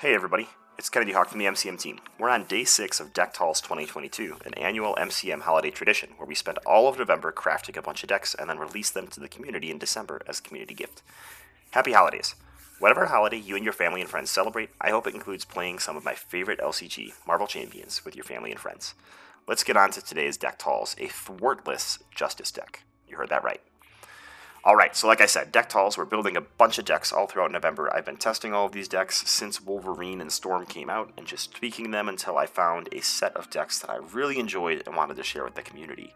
Hey everybody, it's Kennedy Hawk from the MCM team. We're on day six of Deck Talls 2022, an annual MCM holiday tradition where we spend all of November crafting a bunch of decks and then release them to the community in December as a community gift. Happy holidays! Whatever holiday you and your family and friends celebrate, I hope it includes playing some of my favorite LCG, Marvel Champions, with your family and friends. Let's get on to today's Deck Talls, a thwartless Justice deck. You heard that right. All right, so like I said, deck talls, we're building a bunch of decks all throughout November. I've been testing all of these decks since Wolverine and Storm came out and just tweaking them until I found a set of decks that I really enjoyed and wanted to share with the community.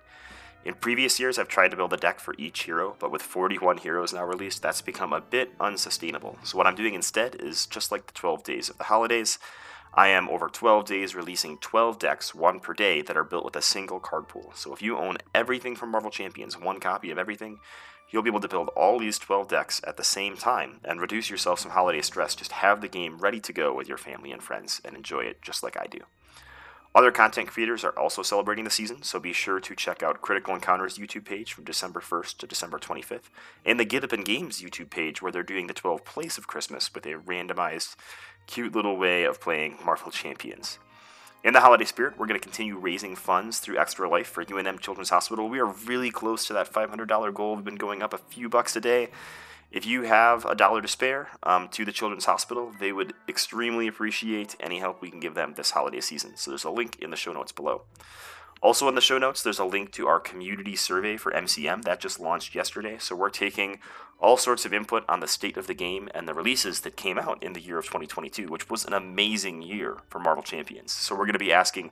In previous years, I've tried to build a deck for each hero, but with 41 heroes now released, that's become a bit unsustainable. So what I'm doing instead is just like the 12 days of the holidays, I am over 12 days releasing 12 decks, one per day, that are built with a single card pool. So if you own everything from Marvel Champions, one copy of everything, You'll be able to build all these 12 decks at the same time and reduce yourself some holiday stress. Just have the game ready to go with your family and friends and enjoy it just like I do. Other content creators are also celebrating the season, so be sure to check out Critical Encounters YouTube page from December 1st to December 25th, and the Get Up and Games YouTube page where they're doing the 12 Plays of Christmas with a randomized, cute little way of playing Marvel Champions. In the holiday spirit, we're going to continue raising funds through Extra Life for UNM Children's Hospital. We are really close to that $500 goal. We've been going up a few bucks a day. If you have a dollar to spare um, to the Children's Hospital, they would extremely appreciate any help we can give them this holiday season. So there's a link in the show notes below. Also, in the show notes, there's a link to our community survey for MCM that just launched yesterday. So, we're taking all sorts of input on the state of the game and the releases that came out in the year of 2022, which was an amazing year for Marvel Champions. So, we're going to be asking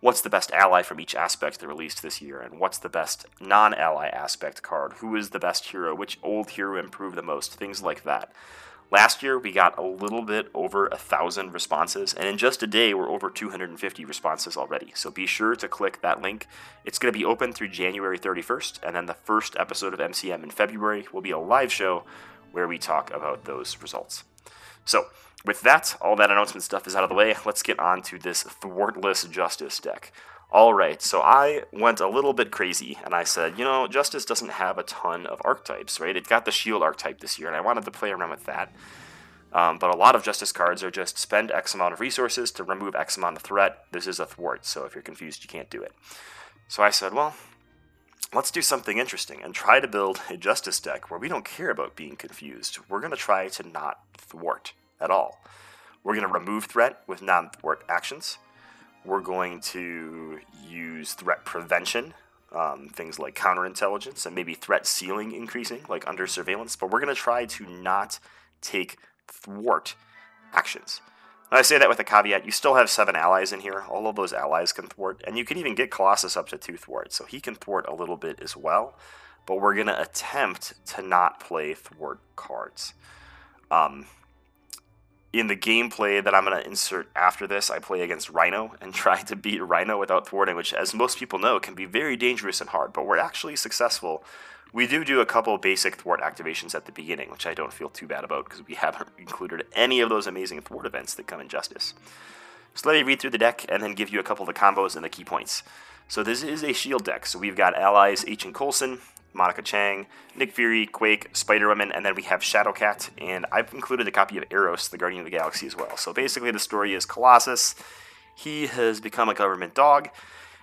what's the best ally from each aspect that released this year, and what's the best non ally aspect card, who is the best hero, which old hero improved the most, things like that. Last year, we got a little bit over a thousand responses, and in just a day, we're over 250 responses already. So be sure to click that link. It's going to be open through January 31st, and then the first episode of MCM in February will be a live show where we talk about those results. So, with that, all that announcement stuff is out of the way. Let's get on to this thwartless justice deck. All right, so I went a little bit crazy and I said, you know, Justice doesn't have a ton of archetypes, right? It got the Shield archetype this year, and I wanted to play around with that. Um, but a lot of Justice cards are just spend X amount of resources to remove X amount of threat. This is a thwart, so if you're confused, you can't do it. So I said, well, let's do something interesting and try to build a Justice deck where we don't care about being confused. We're going to try to not thwart at all. We're going to remove threat with non thwart actions. We're going to use threat prevention, um, things like counterintelligence, and maybe threat ceiling increasing, like under surveillance. But we're going to try to not take thwart actions. And I say that with a caveat. You still have seven allies in here. All of those allies can thwart, and you can even get Colossus up to two thwart, so he can thwart a little bit as well. But we're going to attempt to not play thwart cards. Um, in the gameplay that I'm going to insert after this, I play against Rhino and try to beat Rhino without thwarting, which, as most people know, can be very dangerous and hard, but we're actually successful. We do do a couple basic thwart activations at the beginning, which I don't feel too bad about because we haven't included any of those amazing thwart events that come in Justice. So let me read through the deck and then give you a couple of the combos and the key points. So this is a shield deck. So we've got allies Agent Coulson, Monica Chang, Nick Fury, Quake, Spider Woman, and then we have Shadowcat. And I've included a copy of Eros, the Guardian of the Galaxy, as well. So basically, the story is Colossus. He has become a government dog.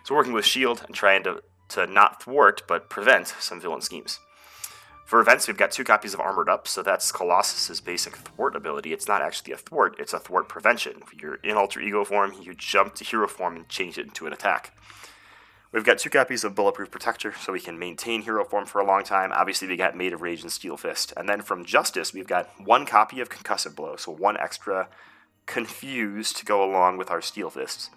So working with Shield and trying to, to not thwart but prevent some villain schemes. For events, we've got two copies of Armored Up, so that's Colossus's basic thwart ability. It's not actually a thwart, it's a thwart prevention. You're in alter ego form, you jump to hero form and change it into an attack. We've got two copies of Bulletproof Protector, so we can maintain hero form for a long time. Obviously, we got Made of Rage and Steel Fist. And then from Justice, we've got one copy of Concussive Blow, so one extra Confused to go along with our Steel Fists.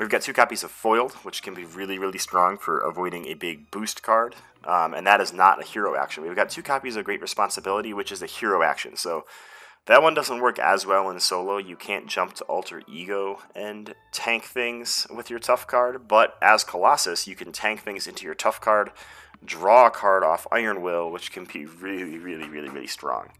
We've got two copies of Foiled, which can be really, really strong for avoiding a big boost card, um, and that is not a hero action. We've got two copies of Great Responsibility, which is a hero action. So that one doesn't work as well in solo. You can't jump to alter ego and tank things with your tough card, but as Colossus, you can tank things into your tough card, draw a card off Iron Will, which can be really, really, really, really strong.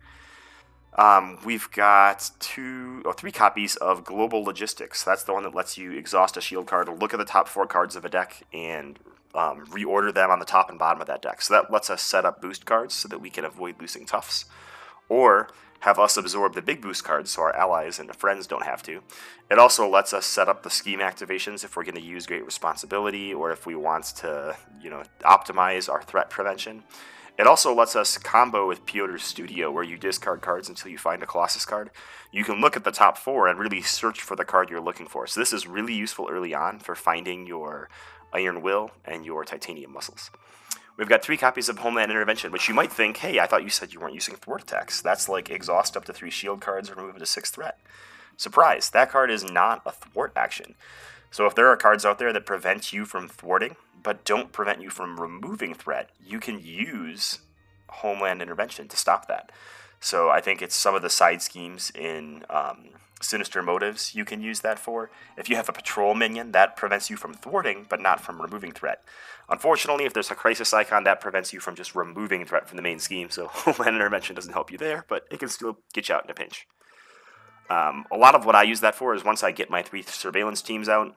Um, we've got two or three copies of Global Logistics. That's the one that lets you exhaust a shield card, look at the top four cards of a deck, and um, reorder them on the top and bottom of that deck. So that lets us set up boost cards so that we can avoid losing toughs. Or have us absorb the big boost cards so our allies and friends don't have to. It also lets us set up the scheme activations if we're going to use Great Responsibility or if we want to, you know, optimize our threat prevention. It also lets us combo with Piotr's Studio, where you discard cards until you find a Colossus card. You can look at the top four and really search for the card you're looking for. So this is really useful early on for finding your Iron Will and your Titanium Muscles. We've got three copies of Homeland Intervention, which you might think, hey, I thought you said you weren't using thwart attacks. That's like exhaust up to three shield cards or remove it to six threat. Surprise, that card is not a thwart action. So if there are cards out there that prevent you from thwarting, but don't prevent you from removing threat, you can use Homeland Intervention to stop that. So I think it's some of the side schemes in um, Sinister Motives you can use that for. If you have a patrol minion, that prevents you from thwarting, but not from removing threat. Unfortunately, if there's a crisis icon, that prevents you from just removing threat from the main scheme, so Homeland Intervention doesn't help you there, but it can still get you out in a pinch. Um, a lot of what I use that for is once I get my three surveillance teams out,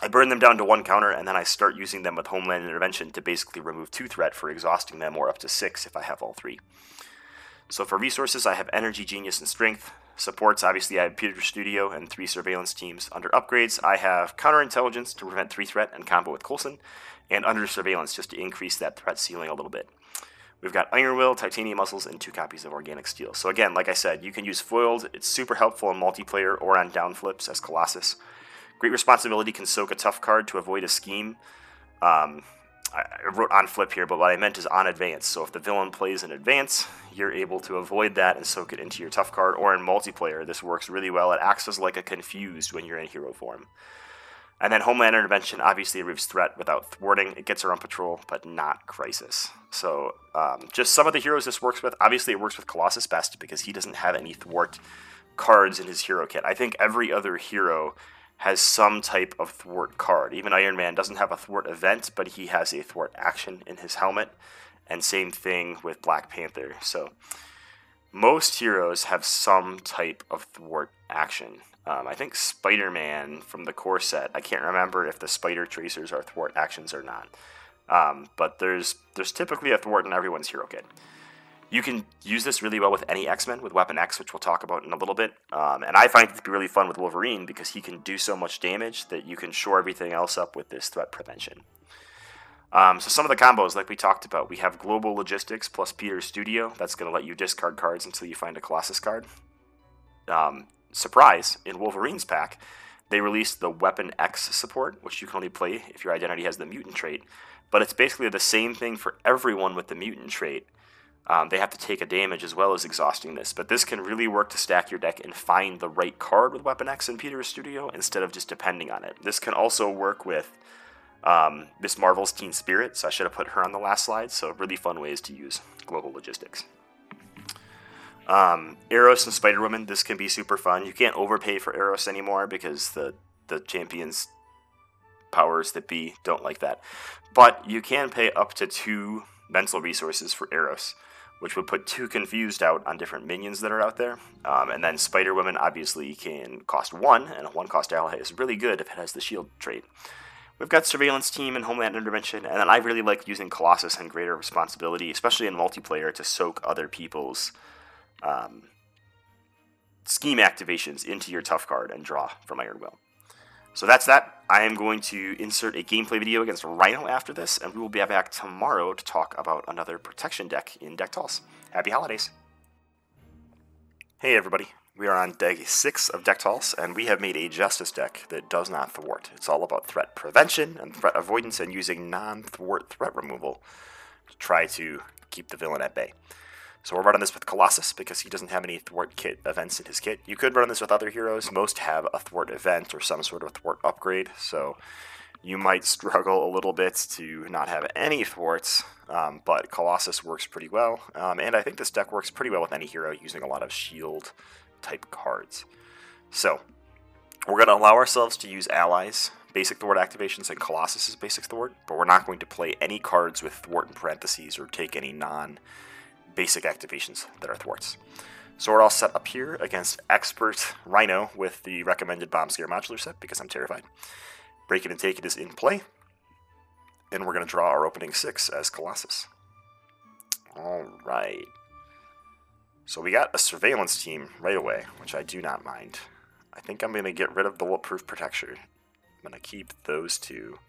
I burn them down to one counter, and then I start using them with Homeland Intervention to basically remove two threat for exhausting them, or up to six if I have all three. So for resources, I have Energy, Genius, and Strength. Supports, obviously, I have Piotr's Studio and three surveillance teams. Under upgrades, I have Counterintelligence to prevent three threat and combo with Coulson, and Under Surveillance just to increase that threat ceiling a little bit. We've got Iron Will, Titanium Muscles, and two copies of Organic Steel. So again, like I said, you can use Foiled. It's super helpful in multiplayer or on down flips as Colossus. Great responsibility can soak a tough card to avoid a scheme. Um, I wrote on flip here, but what I meant is on advance. So if the villain plays in advance, you're able to avoid that and soak it into your tough card. Or in multiplayer, this works really well. It acts as like a confused when you're in hero form. And then Homeland Intervention obviously removes threat without thwarting. It gets around patrol, but not crisis. So um, just some of the heroes this works with. Obviously, it works with Colossus best because he doesn't have any thwart cards in his hero kit. I think every other hero has some type of thwart card. Even Iron Man doesn't have a thwart event, but he has a thwart action in his helmet. And same thing with Black Panther. So most heroes have some type of thwart action. Um, I think Spider Man from the core set, I can't remember if the Spider Tracers are thwart actions or not. Um, but there's there's typically a thwart in everyone's hero kit. You can use this really well with any X Men with Weapon X, which we'll talk about in a little bit. Um, and I find it to be really fun with Wolverine because he can do so much damage that you can shore everything else up with this threat prevention. Um, so some of the combos, like we talked about, we have Global Logistics plus Piotr's Studio. That's going to let you discard cards until you find a Colossus card. Um, surprise! In Wolverine's pack, they released the Weapon X support, which you can only play if your identity has the mutant trait. But it's basically the same thing for everyone with the mutant trait um, they have to take a damage as well as exhausting this, but this can really work to stack your deck and find the right card with Weapon X in Piotr's Studio instead of just depending on it. This can also work with um, Miss Marvel's Teen Spirit, so I should have put her on the last slide. So, really fun ways to use global logistics. Um, Eros and Spider Woman, this can be super fun. You can't overpay for Eros anymore because the, the champions powers that be don't like that. But you can pay up to two mental resources for Eros which would put two confused out on different minions that are out there. Um, and then Spider Woman obviously can cost one, and a one cost ally is really good if it has the shield trait. We've got Surveillance Team and Homeland Intervention, and then I really like using Colossus and Greater Responsibility, especially in multiplayer, to soak other people's um, scheme activations into your tough card and draw from Iron Will. So that's that. I am going to insert a gameplay video against Rhino after this, and we will be back tomorrow to talk about another protection deck in Deck Decktalls. Happy holidays! Hey everybody, we are on day 6 of Deck Decktalls, and we have made a Justice deck that does not thwart. It's all about threat prevention and threat avoidance and using non-thwart threat removal to try to keep the villain at bay. So we're running this with Colossus because he doesn't have any thwart kit events in his kit. You could run this with other heroes. Most have a thwart event or some sort of thwart upgrade, so you might struggle a little bit to not have any thwarts, um, but Colossus works pretty well. Um, and I think this deck works pretty well with any hero using a lot of shield type cards. So we're going to allow ourselves to use allies, basic thwart activations, and Colossus's basic thwart, but we're not going to play any cards with thwart in parentheses or take any non basic activations that are thwarts. So we're all set up here against Expert Rhino with the recommended Bomb Scare Modular set because I'm terrified. Break it and take it is in play. And we're going to draw our opening six as Colossus. Alright. So we got a surveillance team right away, which I do not mind. I think I'm going to get rid of the bulletproof protection. I'm going to keep those two.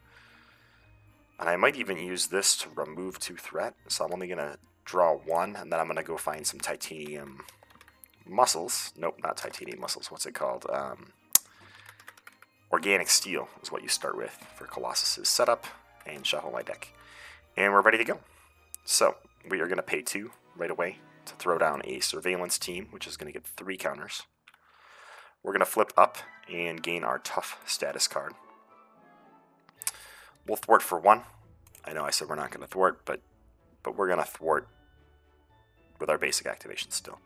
And I might even use this to remove two threat. So I'm only going to draw one, and then I'm going to go find some titanium muscles. Nope, not titanium muscles. What's it called? Um, organic steel is what you start with for Colossus's setup, and shuffle my deck. And we're ready to go. So we are going to pay two right away to throw down a surveillance team, which is going to get three counters. We're going to flip up and gain our tough status card. We'll thwart for one. I know I said we're not going to thwart, but but we're going to thwart with our basic activation still.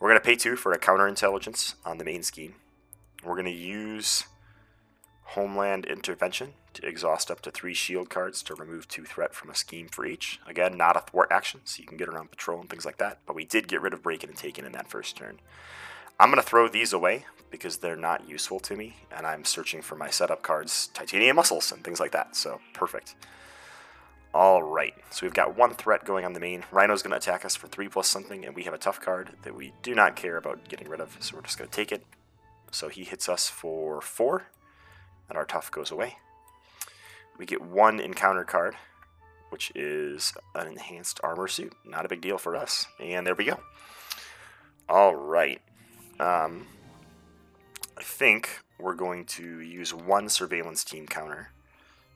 We're going to pay two for a counterintelligence on the main scheme. We're going to use Homeland Intervention to exhaust up to three shield cards to remove two threat from a scheme for each. Again, not a thwart action, so you can get around patrol and things like that, but we did get rid of Breaking and Taken in that first turn. I'm going to throw these away because they're not useful to me, and I'm searching for my setup cards, titanium muscles, and things like that, so perfect. All right, so we've got one threat going on the main. Rhino's going to attack us for 3 plus something, and we have a tough card that we do not care about getting rid of, so we're just going to take it. So he hits us for 4, and our tough goes away. We get one encounter card, which is an enhanced armor suit. Not a big deal for us. And there we go. All right. Um, I think we're going to use one surveillance team counter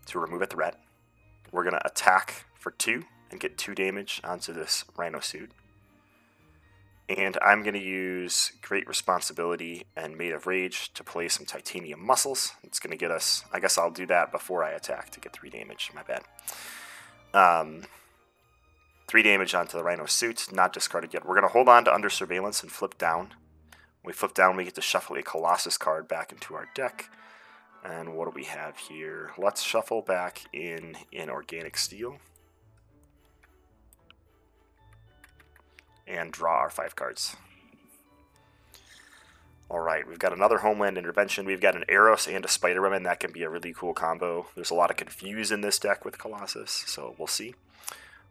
to remove a threat. We're going to attack for two and get two damage onto this rhino suit. And I'm going to use Great Responsibility and Made of Rage to play some Titanium Muscles. It's going to get us, I guess I'll do that before I attack to get 3 damage, my bad. Um, 3 damage onto the Rhino suit, not discarded yet. We're going to hold on to Under Surveillance and flip down. When we flip down, we get to shuffle a Colossus card back into our deck. And what do we have here? Let's shuffle back in in Organic Steel. and draw our five cards. All right, we've got another Homeland Intervention. We've got an Eros and a Spider Woman. That can be a really cool combo. There's a lot of confuse in this deck with Colossus, so we'll see.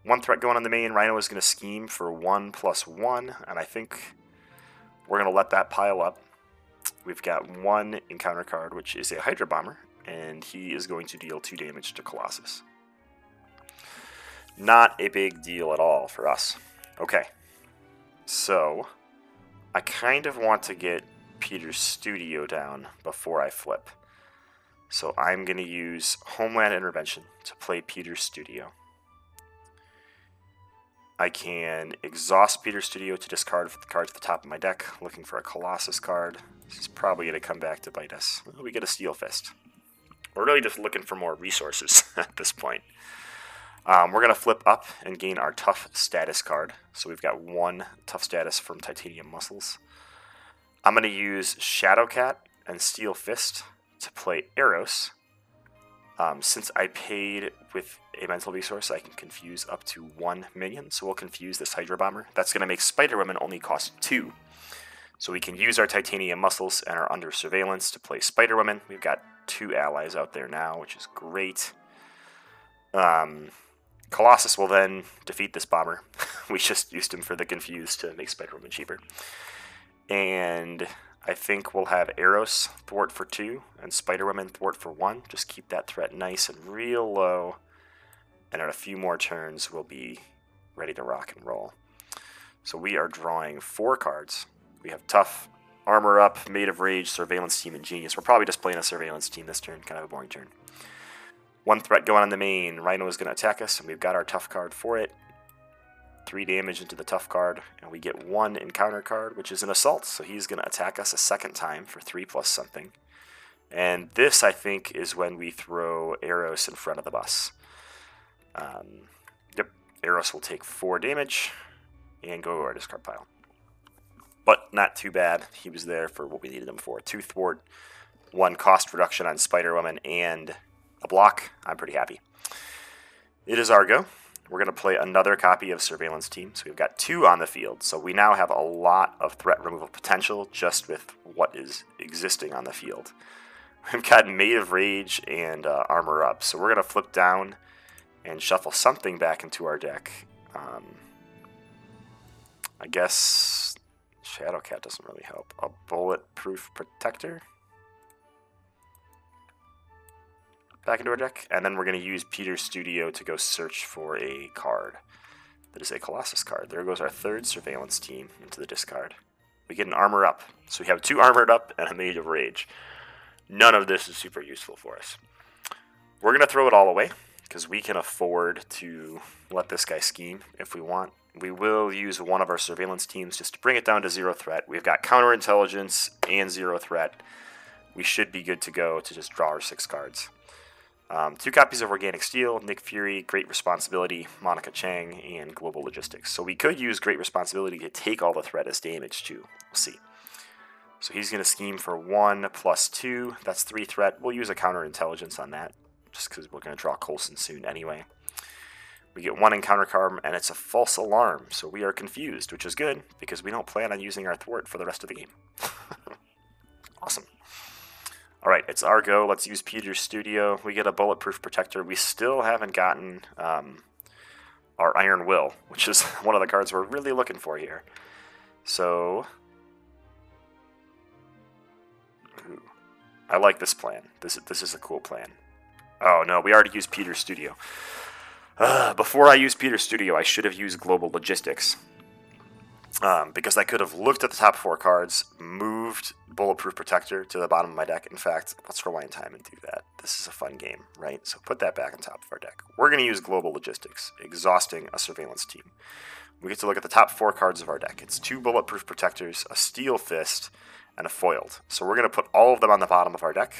One threat going on the main. Rhino is going to scheme for one plus one, and I think we're going to let that pile up. We've got one encounter card, which is a Hydra Bomber, and he is going to deal two damage to Colossus. Not a big deal at all for us. Okay, so, I kind of want to get Piotr's studio down before I flip. So I'm going to use Homeland Intervention to play Piotr's studio. I can exhaust Piotr's studio to discard the cards at the top of my deck, looking for a Colossus card. This is probably going to come back to bite us. We get a Steel Fist. We're really just looking for more resources at this point. Um, we're going to flip up and gain our tough status card. So we've got one tough status from Titanium Muscles. I'm going to use Shadowcat and Steel Fist to play Eros. Um, since I paid with a mental resource, I can confuse up to one minion. So we'll confuse this Hydra Bomber. That's going to make Spider Woman only cost two. So we can use our Titanium Muscles and our Under Surveillance to play Spider Woman. We've got two allies out there now, which is great. Um, Colossus will then defeat this bomber. we just used him for the confused to make Spider-Woman cheaper. And I think we'll have Eros thwart for two and Spider-Woman thwart for one. Just keep that threat nice and real low. And in a few more turns, we'll be ready to rock and roll. So we are drawing four cards. We have Tough, Armor Up, Made of Rage, Surveillance Team, and Genius. We're probably just playing a Surveillance Team this turn. Kind of a boring turn. One threat going on the main. Rhino is going to attack us, and we've got our tough card for it. Three damage into the tough card, and we get one encounter card, which is an assault. So he's going to attack us a second time for three plus something. And this, I think, is when we throw Eros in front of the bus. Um, yep, Eros will take four damage and go to our discard pile. But not too bad. He was there for what we needed him for. Two thwart, one cost reduction on Spider Woman, and a block, I'm pretty happy. It is our go. We're going to play another copy of Surveillance Team. So we've got two on the field. So we now have a lot of threat removal potential just with what is existing on the field. We've got Made of Rage and uh, Armor Up. So we're going to flip down and shuffle something back into our deck. Um, I guess Shadowcat doesn't really help. A bulletproof protector. Back into our deck, and then we're going to use Piotr's Studio to go search for a card. That is a Colossus card. There goes our third surveillance team into the discard. We get an armor up. So we have two armored up and a made of rage. None of this is super useful for us. We're going to throw it all away because we can afford to let this guy scheme if we want. We will use one of our surveillance teams just to bring it down to zero threat. We've got counterintelligence and zero threat. We should be good to go to just draw our six cards. Um, two copies of Organic Steel, Nick Fury, Great Responsibility, Monica Chang, and Global Logistics. So we could use Great Responsibility to take all the threat as damage too. We'll see. So he's going to scheme for one plus two. That's three threat. We'll use a counterintelligence on that just because we're going to draw Coulson soon anyway. We get one encounter card, and it's a false alarm, so we are confused, which is good because we don't plan on using our thwart for the rest of the game. awesome. All right, it's our go. Let's use Piotr's Studio. We get a bulletproof protector. We still haven't gotten um, our Iron Will, which is one of the cards we're really looking for here. So, I like this plan. This this is a cool plan. Oh no, we already used Piotr's Studio. Uh, before I used Piotr's Studio, I should have used Global Logistics. Um, because I could have looked at the top four cards, moved Bulletproof Protector to the bottom of my deck. In fact, let's rewind time and do that. This is a fun game, right? So put that back on top of our deck. We're going to use Global Logistics, exhausting a surveillance team. We get to look at the top four cards of our deck. It's two Bulletproof Protectors, a Steel Fist, and a Foiled. So we're going to put all of them on the bottom of our deck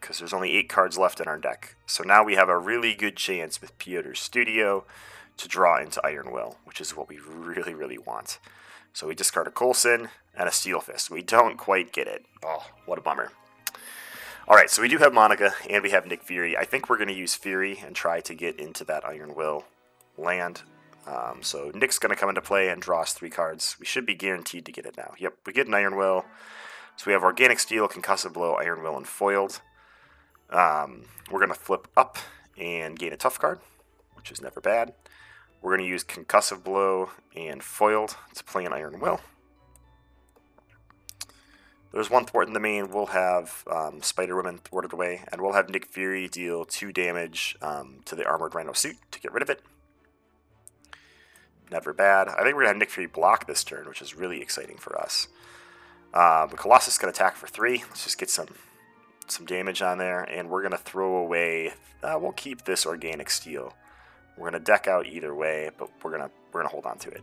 because there's only eight cards left in our deck. So now we have a really good chance with Piotr's Studio to draw into Iron Will, which is what we really, really want. So we discard a Coulson and a Steel Fist. We don't quite get it. Oh, what a bummer. All right, so we do have Monica and we have Nick Fury. I think we're going to use Fury and try to get into that Iron Will land. Um, so Nick's going to come into play and draw us three cards. We should be guaranteed to get it now. Yep, we get an Iron Will. So we have Organic Steel, Concussive Blow, Iron Will, and Foiled. Um, we're going to flip up and gain a tough card, which is never bad. We're going to use Concussive Blow and Foiled to play an Iron Will. There's one thwart in the main. We'll have um, Spider Woman thwarted away, and we'll have Nick Fury deal 2 damage um, to the Armored Rhino suit to get rid of it. Never bad. I think we're to have Nick Fury block this turn, which is really exciting for us. Um, Colossus can attack for 3. Let's just get some some damage on there, and we're going to throw away... Uh, we'll keep this Organic Steel. We're going to deck out either way, but we're going to we're gonna hold on to it.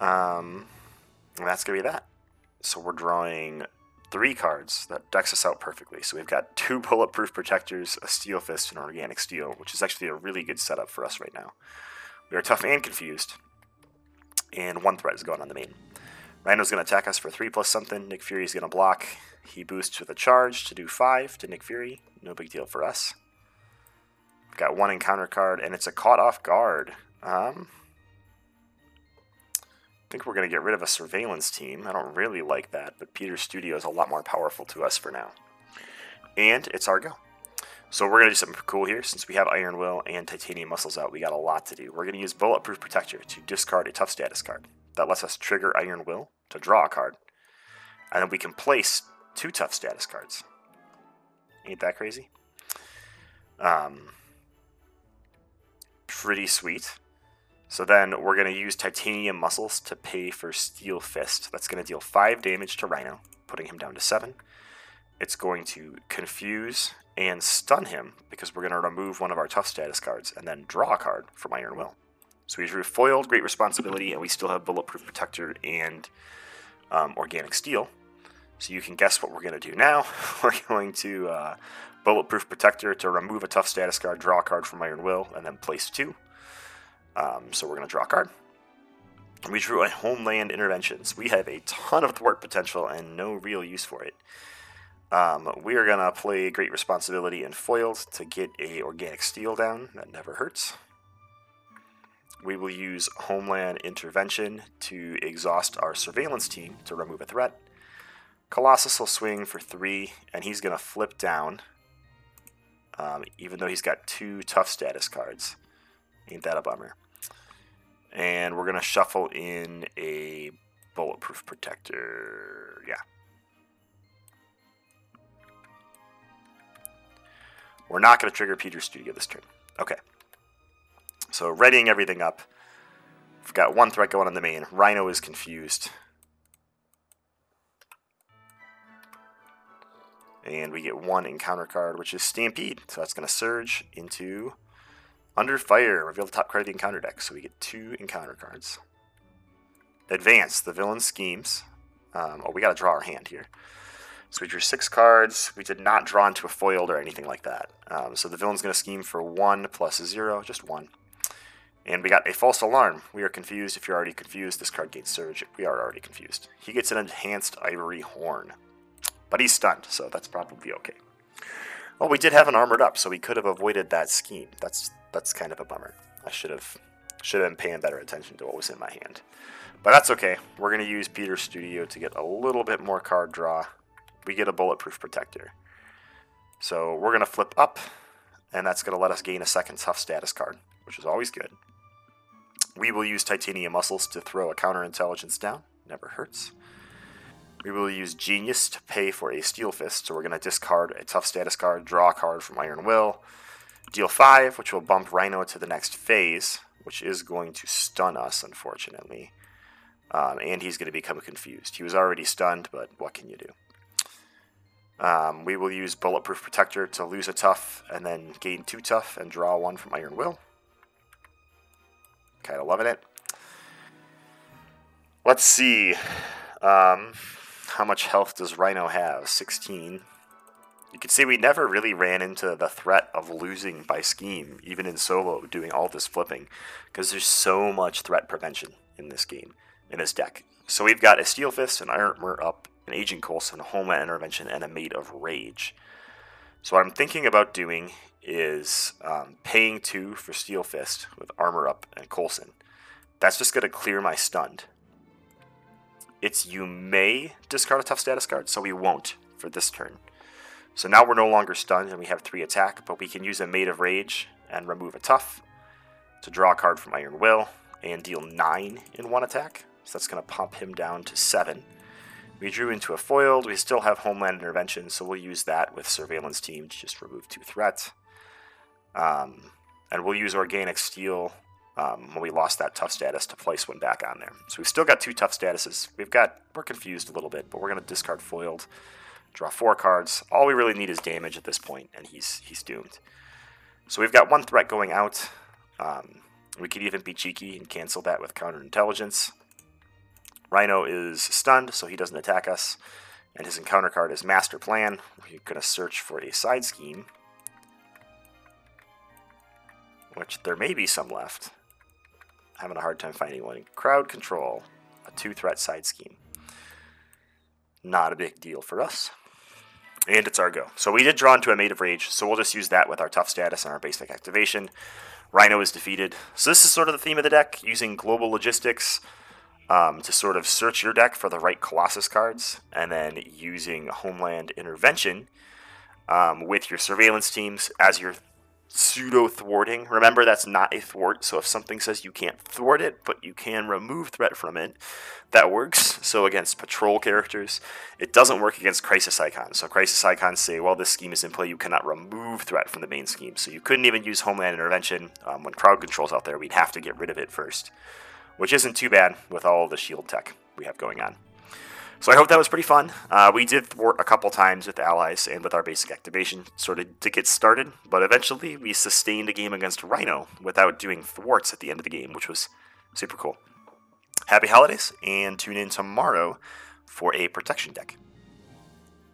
Um, and that's going to be that. So we're drawing three cards that decks us out perfectly. So we've got two bulletproof protectors, a steel fist, and an organic steel, which is actually a really good setup for us right now. We are tough and confused, and one threat is going on the main. Rhino's going to attack us for three plus something. Nick Fury's going to block. He boosts with a charge to do five to Nick Fury. No big deal for us. Got one encounter card, and it's a caught off guard. Um, I think we're going to get rid of a surveillance team. I don't really like that, but Piotr's Studio is a lot more powerful to us for now. And it's our go. So we're going to do something cool here. Since we have Iron Will and Titanium Muscles out, we got a lot to do. We're going to use Bulletproof Protector to discard a tough status card. That lets us trigger Iron Will to draw a card. And then we can place two tough status cards. Ain't that crazy? Um, pretty sweet. So then we're going to use Titanium Muscles to pay for Steel Fist. That's going to deal 5 damage to Rhino, putting him down to 7. It's going to confuse and stun him because we're going to remove one of our tough status cards and then draw a card from Iron Will. So we drew Foiled, Great Responsibility, and we still have Bulletproof Protector and um, Organic Steel. So you can guess what we're going to do now. we're going to uh, Bulletproof Protector to remove a tough status card, draw a card from Iron Will, and then place two. Um, so we're going to draw a card. We drew a Homeland Interventions. We have a ton of thwart potential and no real use for it. Um, we are going to play Great Responsibility and Foiled to get a Organic Steel down. That never hurts. We will use Homeland Intervention to exhaust our surveillance team to remove a threat. Colossus will swing for three, and he's going to flip down, um, even though he's got two tough status cards. Ain't that a bummer? And we're going to shuffle in a bulletproof protector. Yeah. We're not going to trigger Piotr Studio this turn. Okay. So readying everything up. We've got one threat going on the main. Rhino is confused. And we get one encounter card, which is Stampede. So that's going to surge into Under Fire. Reveal the top card of the encounter deck. So we get two encounter cards. Advance. The villain schemes. Um, oh, we got to draw our hand here. So we drew six cards. We did not draw into a foiled or anything like that. Um, so the villain's going to scheme for one plus zero, just one. And we got a false alarm. We are confused. If you're already confused, this card gains surge. We are already confused. He gets an enhanced ivory horn. But he's stunned, so that's probably okay. Well, we did have an armored up, so we could have avoided that scheme. That's that's kind of a bummer. I should have should have been paying better attention to what was in my hand. But that's okay. We're to use Piotr's Studio to get a little bit more card draw we get a bulletproof protector. So we're to flip up, and that's to let us gain a second tough status card, which is always good. We will use titanium muscles to throw a counterintelligence down. Never hurts. We will use Genius to pay for a Steel Fist, so we're going to discard a tough status card, draw a card from Iron Will, deal 5, which will bump Rhino to the next phase, which is going to stun us, unfortunately. Um, and he's going to become confused. He was already stunned, but what can you do? Um, we will use Bulletproof Protector to lose a tough and then gain two tough and draw one from Iron Will. Kind of loving it. Let's see. Um, how much health does Rhino have? 16. You can see we never really ran into the threat of losing by scheme, even in solo, doing all this flipping, because there's so much threat prevention in this game, in this deck. So we've got a Steel Fist, an Armor Up, an Agent Coulson, a Homeland Intervention, and a Made of Rage. So what I'm thinking about doing is um, paying two for Steel Fist with Armor Up and Coulson. That's just going to clear my stunned. It's you may discard a tough status card, so we won't for this turn. So now we're no longer stunned and we have three attack, but we can use a Made of Rage and remove a tough to draw a card from Iron Will and deal nine in one attack. So that's going to pop him down to seven. We drew into a foiled. We still have Homeland Intervention, so we'll use that with Surveillance Team to just remove two threats. Um, and we'll use Organic Steel um, when we lost that tough status to place one back on there. So we've still got two tough statuses. We've got we're confused a little bit, but we're going to discard foiled, draw four cards. All we really need is damage at this point, and he's he's doomed. So we've got one threat going out. Um, we could even be cheeky and cancel that with counterintelligence. Rhino is stunned, so he doesn't attack us. And his encounter card is Master Plan. We're going to search for a side scheme. Which there may be some left. Having a hard time finding one. Crowd Control. A two threat side scheme. Not a big deal for us. And it's our go. So we did draw into a Made of Rage, so we'll just use that with our tough status and our basic activation. Rhino is defeated. So this is sort of the theme of the deck, using global logistics um, to sort of search your deck for the right Colossus cards, and then using Homeland Intervention um, with your surveillance teams as your pseudo thwarting. Remember, that's not a thwart, so if something says you can't thwart it, but you can remove threat from it, that works. So against patrol characters, it doesn't work against crisis icons. So crisis icons say, well, this scheme is in play, you cannot remove threat from the main scheme. So you couldn't even use Homeland Intervention um, when crowd control's out there. We'd have to get rid of it first which isn't too bad with all the shield tech we have going on. So I hope that was pretty fun. Uh, we did thwart a couple times with allies and with our basic activation, sort of to get started, but eventually we sustained a game against Rhino without doing thwarts at the end of the game, which was super cool. Happy holidays, and tune in tomorrow for a protection deck.